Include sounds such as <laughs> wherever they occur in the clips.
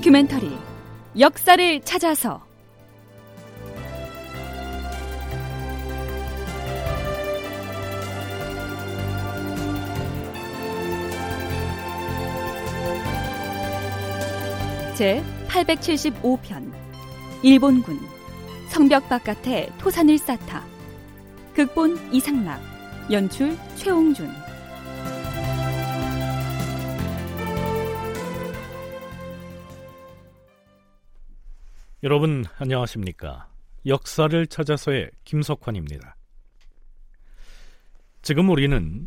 다큐멘터리 역사를 찾아서. 제 875편 일본군 성벽 바깥에 토산을 쌓다. 극본 이상락 연출 최홍준 여러분 안녕하십니까? 역사를 찾아서의 김석환입니다. 지금 우리는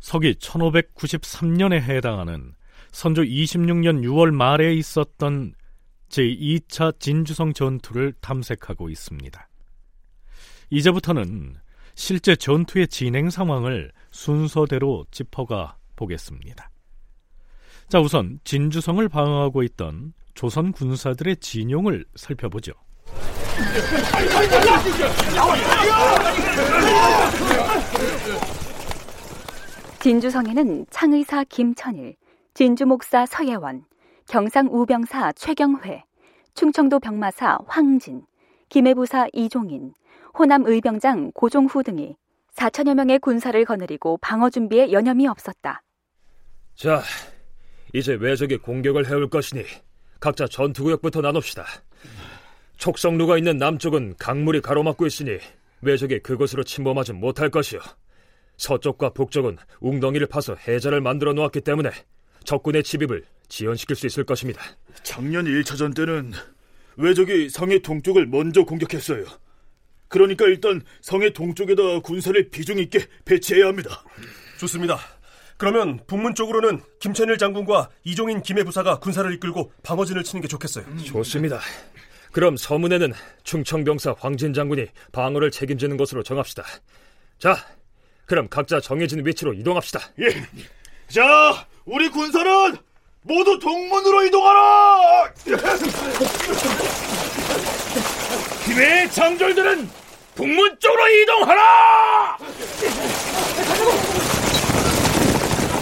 서기 1593년에 해당하는 선조 26년 6월 말에 있었던 제2차 진주성 전투를 탐색하고 있습니다. 이제부터는 실제 전투의 진행 상황을 순서대로 짚어가 보겠습니다. 자, 우선 진주성을 방어하고 있던 조선 군사들의 진용을 살펴보죠. 진주성에는 창의사 김천일, 진주목사 서예원, 경상우병사 최경회, 충청도 병마사 황진, 김해부사 이종인, 호남 의병장 고종후 등이 4천여 명의 군사를 거느리고 방어 준비에 여념이 없었다. 자, 이제 외적의 공격을 해올 것이니 각자 전투구역부터 나눕시다. 촉성루가 있는 남쪽은 강물이 가로막고 있으니 외적이 그곳으로 침범하지 못할 것이요. 서쪽과 북쪽은 웅덩이를 파서 해자를 만들어 놓았기 때문에 적군의 침입을 지연시킬 수 있을 것입니다. 작년 1차전 때는 외적이 성의 동쪽을 먼저 공격했어요. 그러니까 일단 성의 동쪽에다 군사를 비중 있게 배치해야 합니다. 좋습니다. 그러면 북문 쪽으로는 김천일 장군과 이종인 김해 부사가 군사를 이끌고 방어진을 치는 게 좋겠어요. 음, 좋습니다. 그럼 서문에는 충청병사 황진 장군이 방어를 책임지는 것으로 정합시다. 자, 그럼 각자 정해진 위치로 이동합시다. 예. 자, 우리 군사는 모두 동문으로 이동하라! 김해의 장졸들은 북문 쪽으로 이동하라!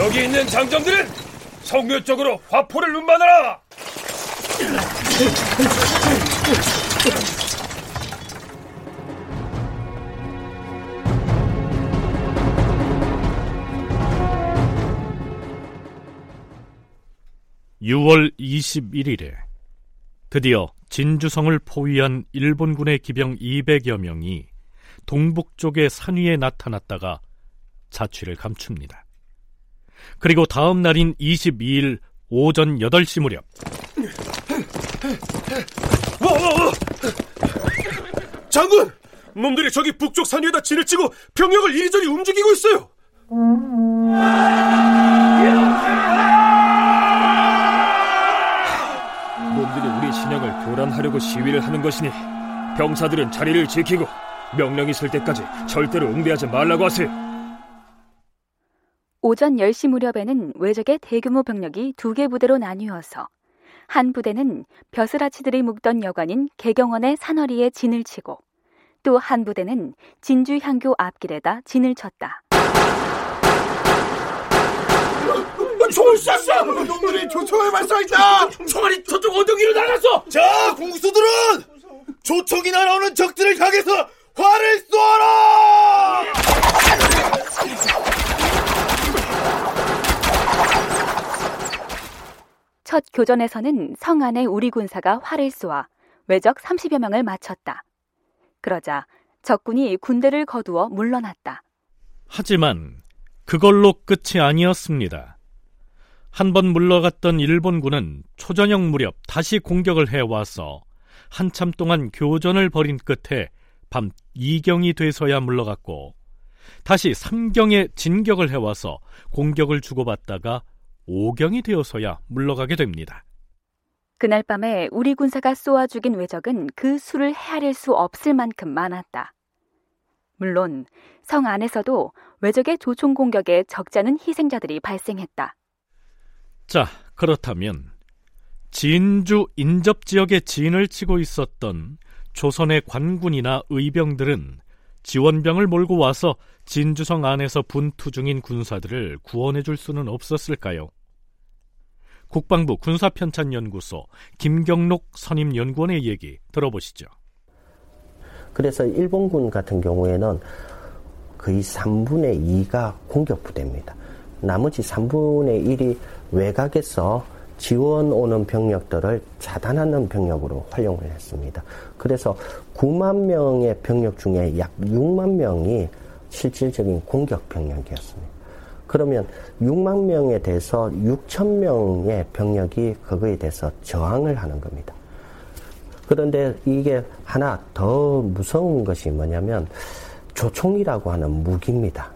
여기 있는 장정들은 성묘 쪽으로 화포를 운반하라! 6월 21일에 드디어 진주성을 포위한 일본군의 기병 200여 명이 동북쪽의 산 위에 나타났다가 자취를 감춥니다. 그리고 다음 날인 22일 오전 8시 무렵 장군! 놈들이 저기 북쪽 산 위에다 진을 치고 병력을 이리저리 움직이고 있어요! 놈들이 우리 신영을 교란하려고 시위를 하는 것이니 병사들은 자리를 지키고 명령 있을 때까지 절대로 응대하지 말라고 하세요. 오전 10시 무렵에는 외적의 대규모 병력이 두 개 부대로 나뉘어서 한 부대는 벼슬아치들이 묵던 여관인 개경원의 산허리에 진을 치고 또 한 부대는 진주 향교 앞길에다 진을 쳤다. 총을 쐈어! 놈들이 조총을 발사했다! 총알이 저쪽 언덕 위로 날았어! 자, 공수들은 조총이 날아오는 적들을 향해서 활을 쏘아라! 첫 교전에서는 성 안에 우리 군사가 활을 쏘아 외적 30여 명을 마쳤다. 그러자 적군이 군대를 거두어 물러났다. 하지만 그걸로 끝이 아니었습니다. 한 번 물러갔던 일본군은 초저녁 무렵 다시 공격을 해와서 한참 동안 교전을 벌인 끝에 밤 2경이 돼서야 물러갔고 다시 3경에 진격을 해와서 공격을 주고받다가 5경이 되어서야 물러가게 됩니다. 그날 밤에 우리 군사가 쏘아 죽인 외적은 그 수를 헤아릴 수 없을 만큼 많았다. 물론 성 안에서도 외적의 조총 공격에 적지 않은 희생자들이 발생했다. 자, 그렇다면 진주 인접 지역에 진을 치고 있었던 조선의 관군이나 의병들은 지원병을 몰고 와서 진주성 안에서 분투 중인 군사들을 구원해 줄 수는 없었을까요? 국방부 군사편찬연구소 김경록 선임연구원의 얘기 들어보시죠. 그래서 일본군 같은 경우에는 거의 3분의 2가 공격 부대입니다. 나머지 3분의 1이 외곽에서 지원 오는 병력들을 차단하는 병력으로 활용을 했습니다. 그래서 9만 명의 병력 중에 약 6만 명이 실질적인 공격 병력이었습니다. 그러면 6만 명에 대해서 6천 명의 병력이 그거에 대해서 저항을 하는 겁니다. 그런데 이게 하나 더 무서운 것이 뭐냐면 조총이라고 하는 무기입니다.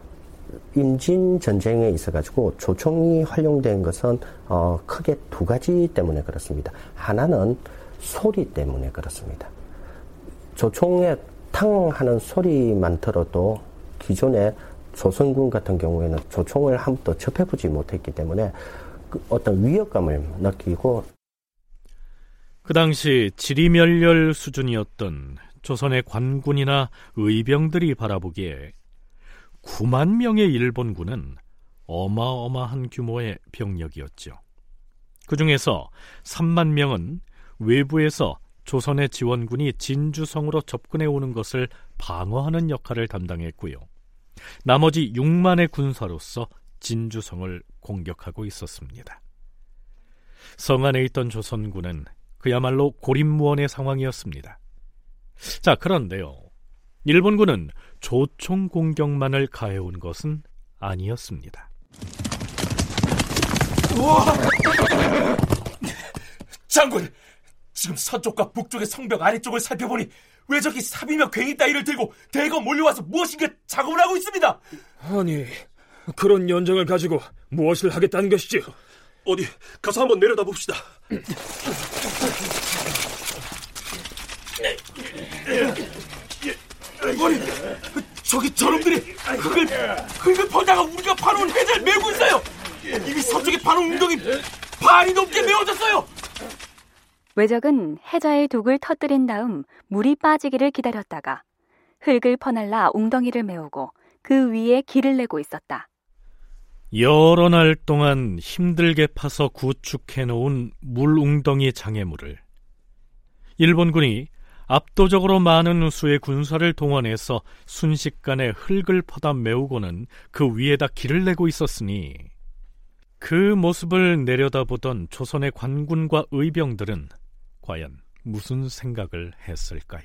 임진 전쟁에 있어가지고 조총이 활용된 것은 어, 크게 두 가지 때문에 그렇습니다. 하나는 소리 때문에 그렇습니다. 조총의 탕 하는 소리만 들어도 기존에 조선군 같은 경우에는 조총을 한 번도 접해보지 못했기 때문에 그 어떤 위협감을 느끼고 그 당시 지리멸렬 수준이었던 조선의 관군이나 의병들이 바라보기에 9만 명의 일본군은 어마어마한 규모의 병력이었죠. 그 중에서 3만 명은 외부에서 조선의 지원군이 진주성으로 접근해 오는 것을 방어하는 역할을 담당했고요. 나머지 6만의 군사로서 진주성을 공격하고 있었습니다. 성 안에 있던 조선군은 그야말로 고립무원의 상황이었습니다. 자, 그런데요. 일본군은 조총 공격만을 가해온 것은 아니었습니다. 우와! 장군, 지금 서쪽과 북쪽의 성벽 아래쪽을 살펴보니 왜적이 삽이며 괭이 따위를 들고 대거 몰려와서 무엇인가 작업을 하고 있습니다. 아니, 그런 연정을 가지고 무엇을 하겠다는 것이지? 어디 가서 한번 내려다 봅시다. 아니, 저기 저놈들이 흙을 흙을 퍼다가 우리가 파놓은 회를 메고 있어요. 이미 서쪽에 파놓은 웅덩이 반이 넘게 메워졌어요. 외적은 해저의 독을 터뜨린 다음 물이 빠지기를 기다렸다가 흙을 퍼날라 웅덩이를 메우고 그 위에 길을 내고 있었다. 여러 날 동안 힘들게 파서 구축해 놓은 물웅덩이 장애물을 일본군이 압도적으로 많은 수의 군사를 동원해서 순식간에 흙을 퍼다 메우고는 그 위에다 길을 내고 있었으니 그 모습을 내려다보던 조선의 관군과 의병들은 과연 무슨 생각을 했을까요?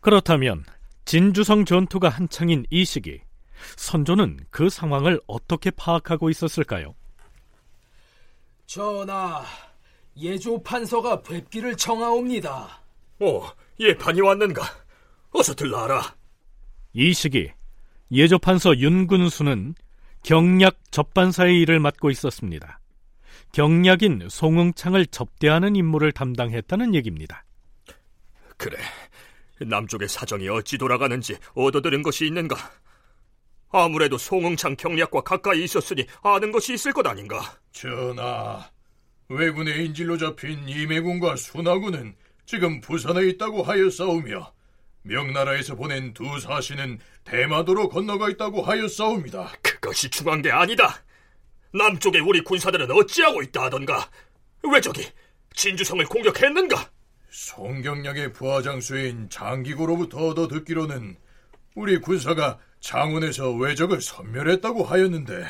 그렇다면 진주성 전투가 한창인 이 시기 선조는 그 상황을 어떻게 파악하고 있었을까요? 전하, 예조 판서가 뵙기를 청하옵니다. 오, 예판이 왔는가? 어서 들라라. 이 시기 예조판서 윤군수는 경략 접반사의 일을 맡고 있었습니다. 경략인 송응창을 접대하는 임무를 담당했다는 얘기입니다. 그래, 남쪽의 사정이 어찌 돌아가는지 얻어들은 것이 있는가? 아무래도 송응창 경략과 가까이 있었으니 아는 것이 있을 것 아닌가? 전하, 왜군의 인질로 잡힌 이매군과 순하군은 지금 부산에 있다고 하였사오며 명나라에서 보낸 두 사신은 대마도로 건너가 있다고 하였사옵니다. 그것이 중요한 게 아니다. 남쪽에 우리 군사들은 어찌하고 있다 하던가? 왜 저기 진주성을 공격했는가? 송경량의 부하장수인 장기고로부터 얻어 듣기로는 우리 군사가 장원에서 왜적을 섬멸했다고 하였는데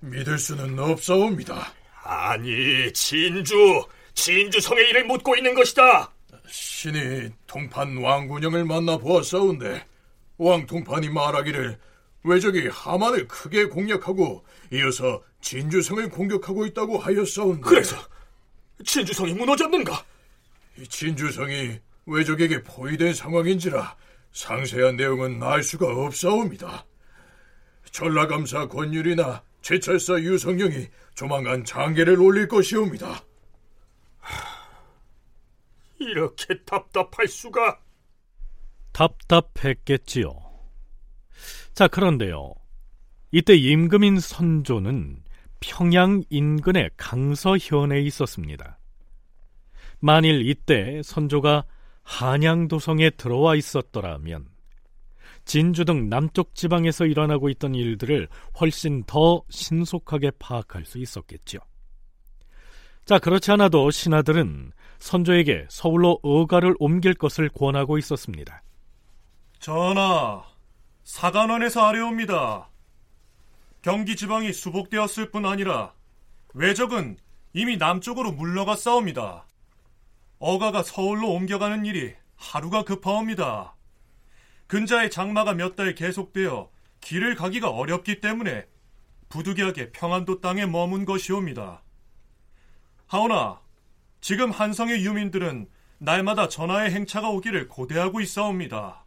믿을 수는 없사옵니다. 아니, 진주, 진주성의 일을 묻고 있는 것이다. 신이 통판 왕군영을 만나 보았사온데 왕 통판이 말하기를 왜적이 하만을 크게 공략하고 이어서 진주성을 공격하고 있다고 하였사온데 그래서 진주성이 무너졌는가? 진주성이 왜적에게 포위된 상황인지라 상세한 내용은 알 수가 없사옵니다. 전라감사 권율이나 제철사 유성령이 조만간 장계를 올릴 것이옵니다. 이렇게 답답할 수가? 답답했겠지요. 자, 그런데요. 이때 임금인 선조는 평양 인근의 강서현에 있었습니다. 만일 이때 선조가 한양도성에 들어와 있었더라면 진주 등 남쪽 지방에서 일어나고 있던 일들을 훨씬 더 신속하게 파악할 수 있었겠죠. 자, 그렇지 않아도 신하들은 선조에게 서울로 의가를 옮길 것을 권하고 있었습니다. 전하, 사관원에서 아뢰옵니다. 경기 지방이 수복되었을 뿐 아니라 외적은 이미 남쪽으로 물러가 싸웁니다. 어가가 서울로 옮겨가는 일이 하루가 급하옵니다. 근자의 장마가 몇 달 계속되어 길을 가기가 어렵기 때문에 부득이하게 평안도 땅에 머문 것이옵니다. 하오나 지금 한성의 유민들은 날마다 전하의 행차가 오기를 고대하고 있사옵니다.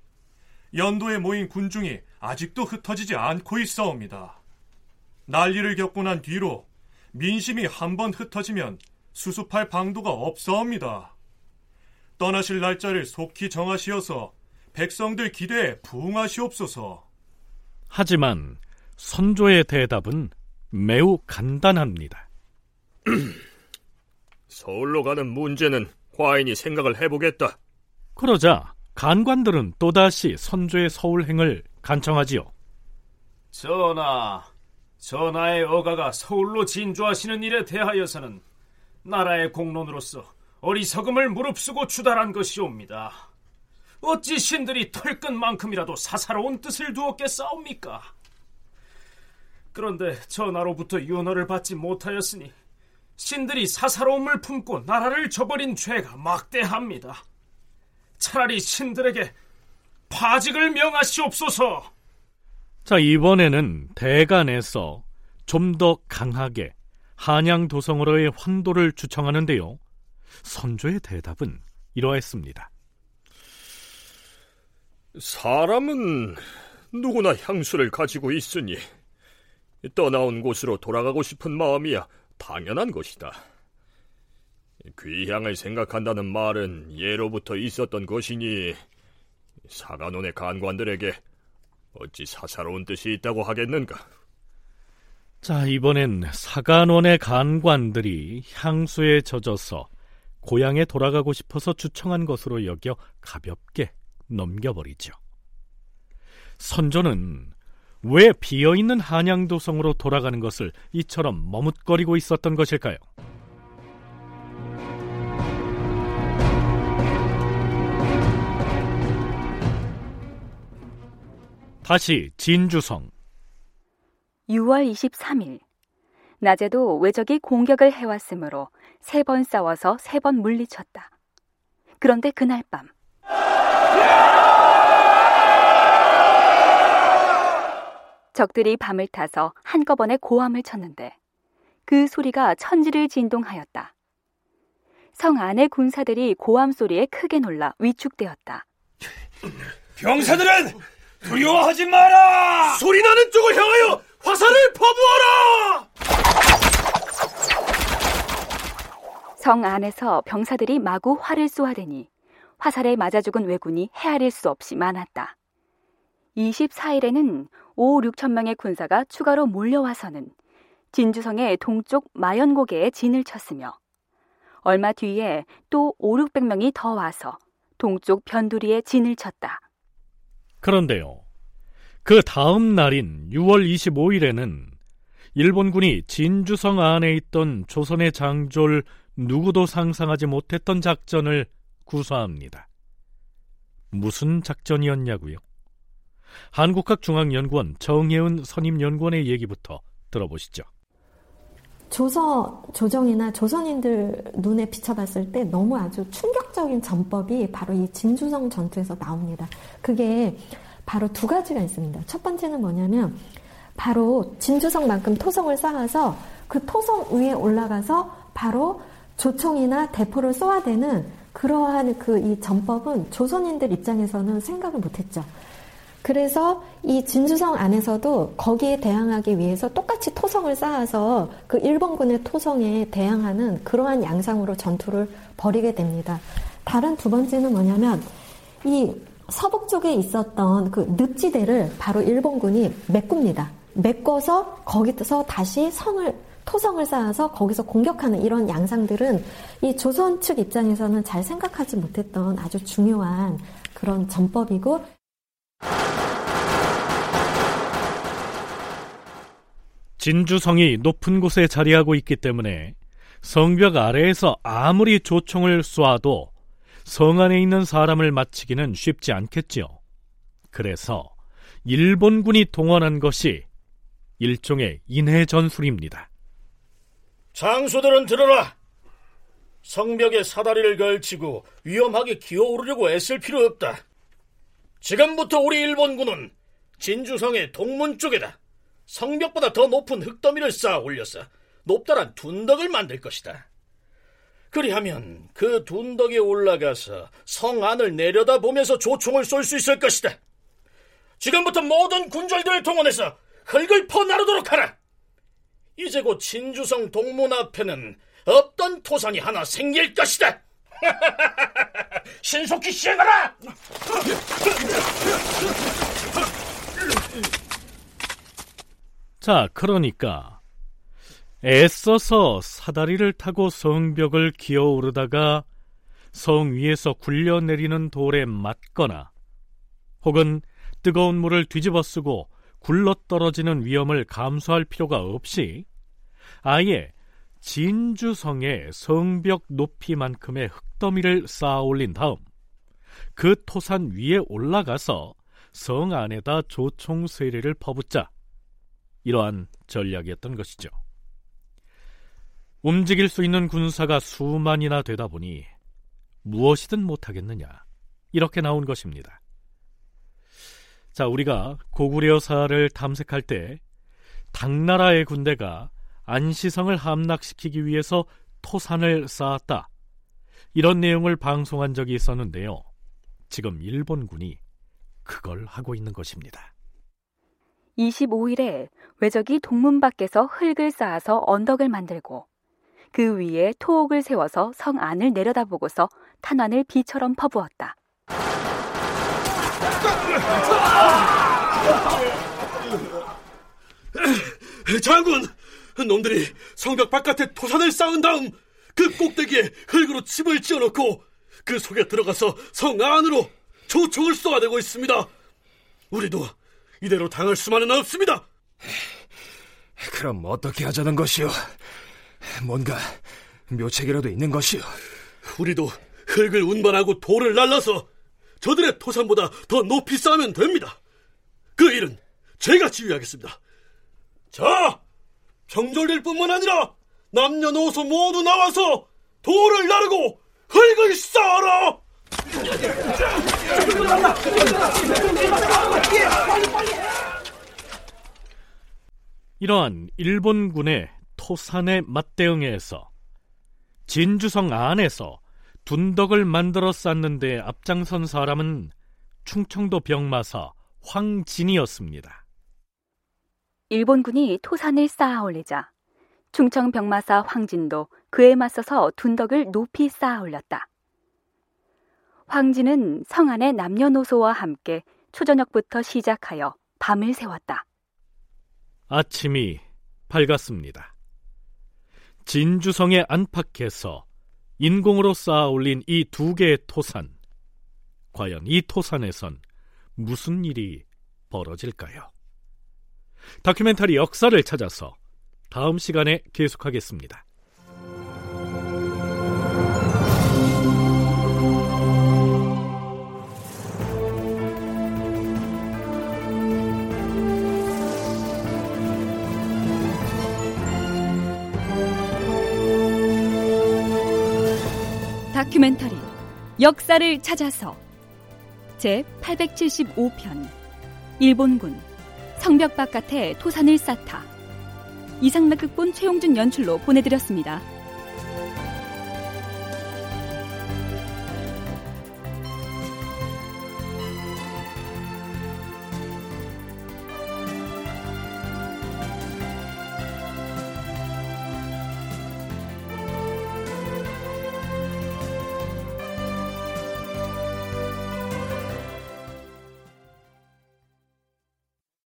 연도에 모인 군중이 아직도 흩어지지 않고 있사옵니다. 난리를 겪고 난 뒤로 민심이 한 번 흩어지면 수습할 방도가 없사옵니다. 떠나실 날짜를 속히 정하시어서 백성들 기대에 부응하시옵소서. 하지만 선조의 대답은 매우 간단합니다. <clears throat> 서울로 가는 문제는 과인이 생각을 해보겠다. 그러자 간관들은 또다시 선조의 서울행을 간청하지요. 전하, 전하의 어가가 서울로 진주하시는 일에 대하여서는 나라의 공론으로서 어리석음을 무릅쓰고 추달한 것이옵니다. 어찌 신들이 털끝만큼이라도 사사로운 뜻을 두었겠사옵니까? 그런데 전하로부터 윤허를 받지 못하였으니 신들이 사사로움을 품고 나라를 저버린 죄가 막대합니다. 차라리 신들에게 파직을 명하시옵소서. 자, 이번에는 대간에서 좀 더 강하게 한양 도성으로의 환도를 주청하는데요. 선조의 대답은 이러했습니다. 사람은 누구나 향수를 가지고 있으니 떠나온 곳으로 돌아가고 싶은 마음이야 당연한 것이다. 귀향을 생각한다는 말은 예로부터 있었던 것이니 사관원의 간관들에게 어찌 사사로운 뜻이 있다고 하겠는가? 자, 이번엔 사관원의 간관들이 향수에 젖어서 고향에 돌아가고 싶어서 주청한 것으로 여겨 가볍게 넘겨버리죠. 선조는 왜 비어있는 한양도성으로 돌아가는 것을 이처럼 머뭇거리고 있었던 것일까요? 다시 진주성 6월 23일 낮에도 외적이 공격을 해왔으므로 세 번 싸워서 세 번 물리쳤다. 그런데 그날 밤 적들이 밤을 타서 한꺼번에 고함을 쳤는데 그 소리가 천지를 진동하였다. 성 안의 군사들이 고함 소리에 크게 놀라 위축되었다. 병사들은 두려워하지 마라! 소리 나는 쪽을 향하여 화살을 퍼부어라! 성 안에서 병사들이 마구 활을 쏘아대니 화살에 맞아 죽은 왜군이 헤아릴 수 없이 많았다. 24일에는 5, 6천 명의 군사가 추가로 몰려와서는 진주성의 동쪽 마연고개에 진을 쳤으며 얼마 뒤에 또 5, 600명이 더 와서 동쪽 변두리에 진을 쳤다. 그런데요. 그 다음 날인 6월 25일에는 일본군이 진주성 안에 있던 조선의 장졸 누구도 상상하지 못했던 작전을 구사합니다. 무슨 작전이었냐고요? 한국학중앙연구원 정혜은 선임연구원의 얘기부터 들어보시죠. 조선 조정이나 조선인들 눈에 비춰봤을 때 너무 아주 충격적인 전법이 바로 이 진주성 전투에서 나옵니다. 그게 바로 두 가지가 있습니다. 첫 번째는 뭐냐면 바로 진주성만큼 토성을 쌓아서 그 토성 위에 올라가서 바로 조총이나 대포를 쏘아대는 그러한 그 이 전법은 조선인들 입장에서는 생각을 못했죠. 그래서 이 진주성 안에서도 거기에 대항하기 위해서 똑같이 토성을 쌓아서 그 일본군의 토성에 대항하는 그러한 양상으로 전투를 벌이게 됩니다. 다른 두 번째는 뭐냐면 이 서북 쪽에 있었던 그 늪지대를 바로 일본군이 메꿉니다. 메꿔서 거기서 다시 성을 토성을 쌓아서 거기서 공격하는 이런 양상들은 이 조선 측 입장에서는 잘 생각하지 못했던 아주 중요한 그런 전법이고 진주성이 높은 곳에 자리하고 있기 때문에 성벽 아래에서 아무리 조총을 쏴도 성 안에 있는 사람을 맞히기는 쉽지 않겠지요. 그래서 일본군이 동원한 것이 일종의 인해 전술입니다. 장수들은 들어라. 성벽에 사다리를 걸치고 위험하게 기어오르려고 애쓸 필요 없다. 지금부터 우리 일본군은 진주성의 동문 쪽에다 성벽보다 더 높은 흙더미를 쌓아 올려서 높다란 둔덕을 만들 것이다. 그리하면 그 둔덕에 올라가서 성 안을 내려다보면서 조총을 쏠 수 있을 것이다. 지금부터 모든 군졸들을 동원해서 흙을 퍼나르도록 하라. 이제 곧 진주성 동문 앞에는 없던 토산이 하나 생길 것이다. <laughs> 신속히 시행하라! 자, 그러니까 애써서 사다리를 타고 성벽을 기어오르다가 성 위에서 굴려내리는 돌에 맞거나 혹은 뜨거운 물을 뒤집어 쓰고 굴러 떨어지는 위험을 감수할 필요가 없이 아예 진주성의 성벽 높이만큼의 흙더미를 쌓아 올린 다음 그 토산 위에 올라가서 성 안에다 조총 세례를 퍼붓자 이러한 전략이었던 것이죠. 움직일 수 있는 군사가 수만이나 되다 보니 무엇이든 못하겠느냐 이렇게 나온 것입니다. 자, 우리가 고구려사를 탐색할 때 당나라의 군대가 안시성을 함락시키기 위해서 토산을 쌓았다. 이런 내용을 방송한 적이 있었는데요. 지금 일본군이 그걸 하고 있는 것입니다. 25일에 외적이 동문 밖에서 흙을 쌓아서 언덕을 만들고 그 위에 토옥을 세워서 성 안을 내려다보고서 탄환을 비처럼 퍼부었다. 장군, 놈들이 성벽 바깥에 토산을 쌓은 다음 그 꼭대기에 흙으로 집을 지어놓고 그 속에 들어가서 성 안으로 조총을 쏘아대고 있습니다. 우리도 이대로 당할 수만은 없습니다. 그럼 어떻게 하자는 것이오? 뭔가 묘책이라도 있는 것이오? 우리도 흙을 운반하고 돌을 날라서 저들의 토산보다 더 높이 쌓으면 됩니다. 그 일은 제가 지휘하겠습니다. 자, 병졸들 뿐만 아니라 남녀노소 모두 나와서 돌을 나르고 흙을 쌓아라! 이러한 일본군의 토산에 맞대응해서 진주성 안에서 둔덕을 만들어 쌓는데 앞장선 사람은 충청도 병마사 황진이었습니다. 일본군이 토산을 쌓아 올리자 충청 병마사 황진도 그에 맞서서 둔덕을 높이 쌓아 올렸다. 황진은 성 안의 남녀노소와 함께 초저녁부터 시작하여 밤을 새웠다. 아침이 밝았습니다. 진주성에 안팎에서 인공으로 쌓아 올린 이 두 개의 토산. 과연 이 토산에선 무슨 일이 벌어질까요? 다큐멘터리 역사를 찾아서 다음 시간에 계속하겠습니다. 다큐멘터리 역사를 찾아서 제 875편 일본군 성벽 바깥에 토산을 쌓다 이상락극본 최용준 연출로 보내드렸습니다.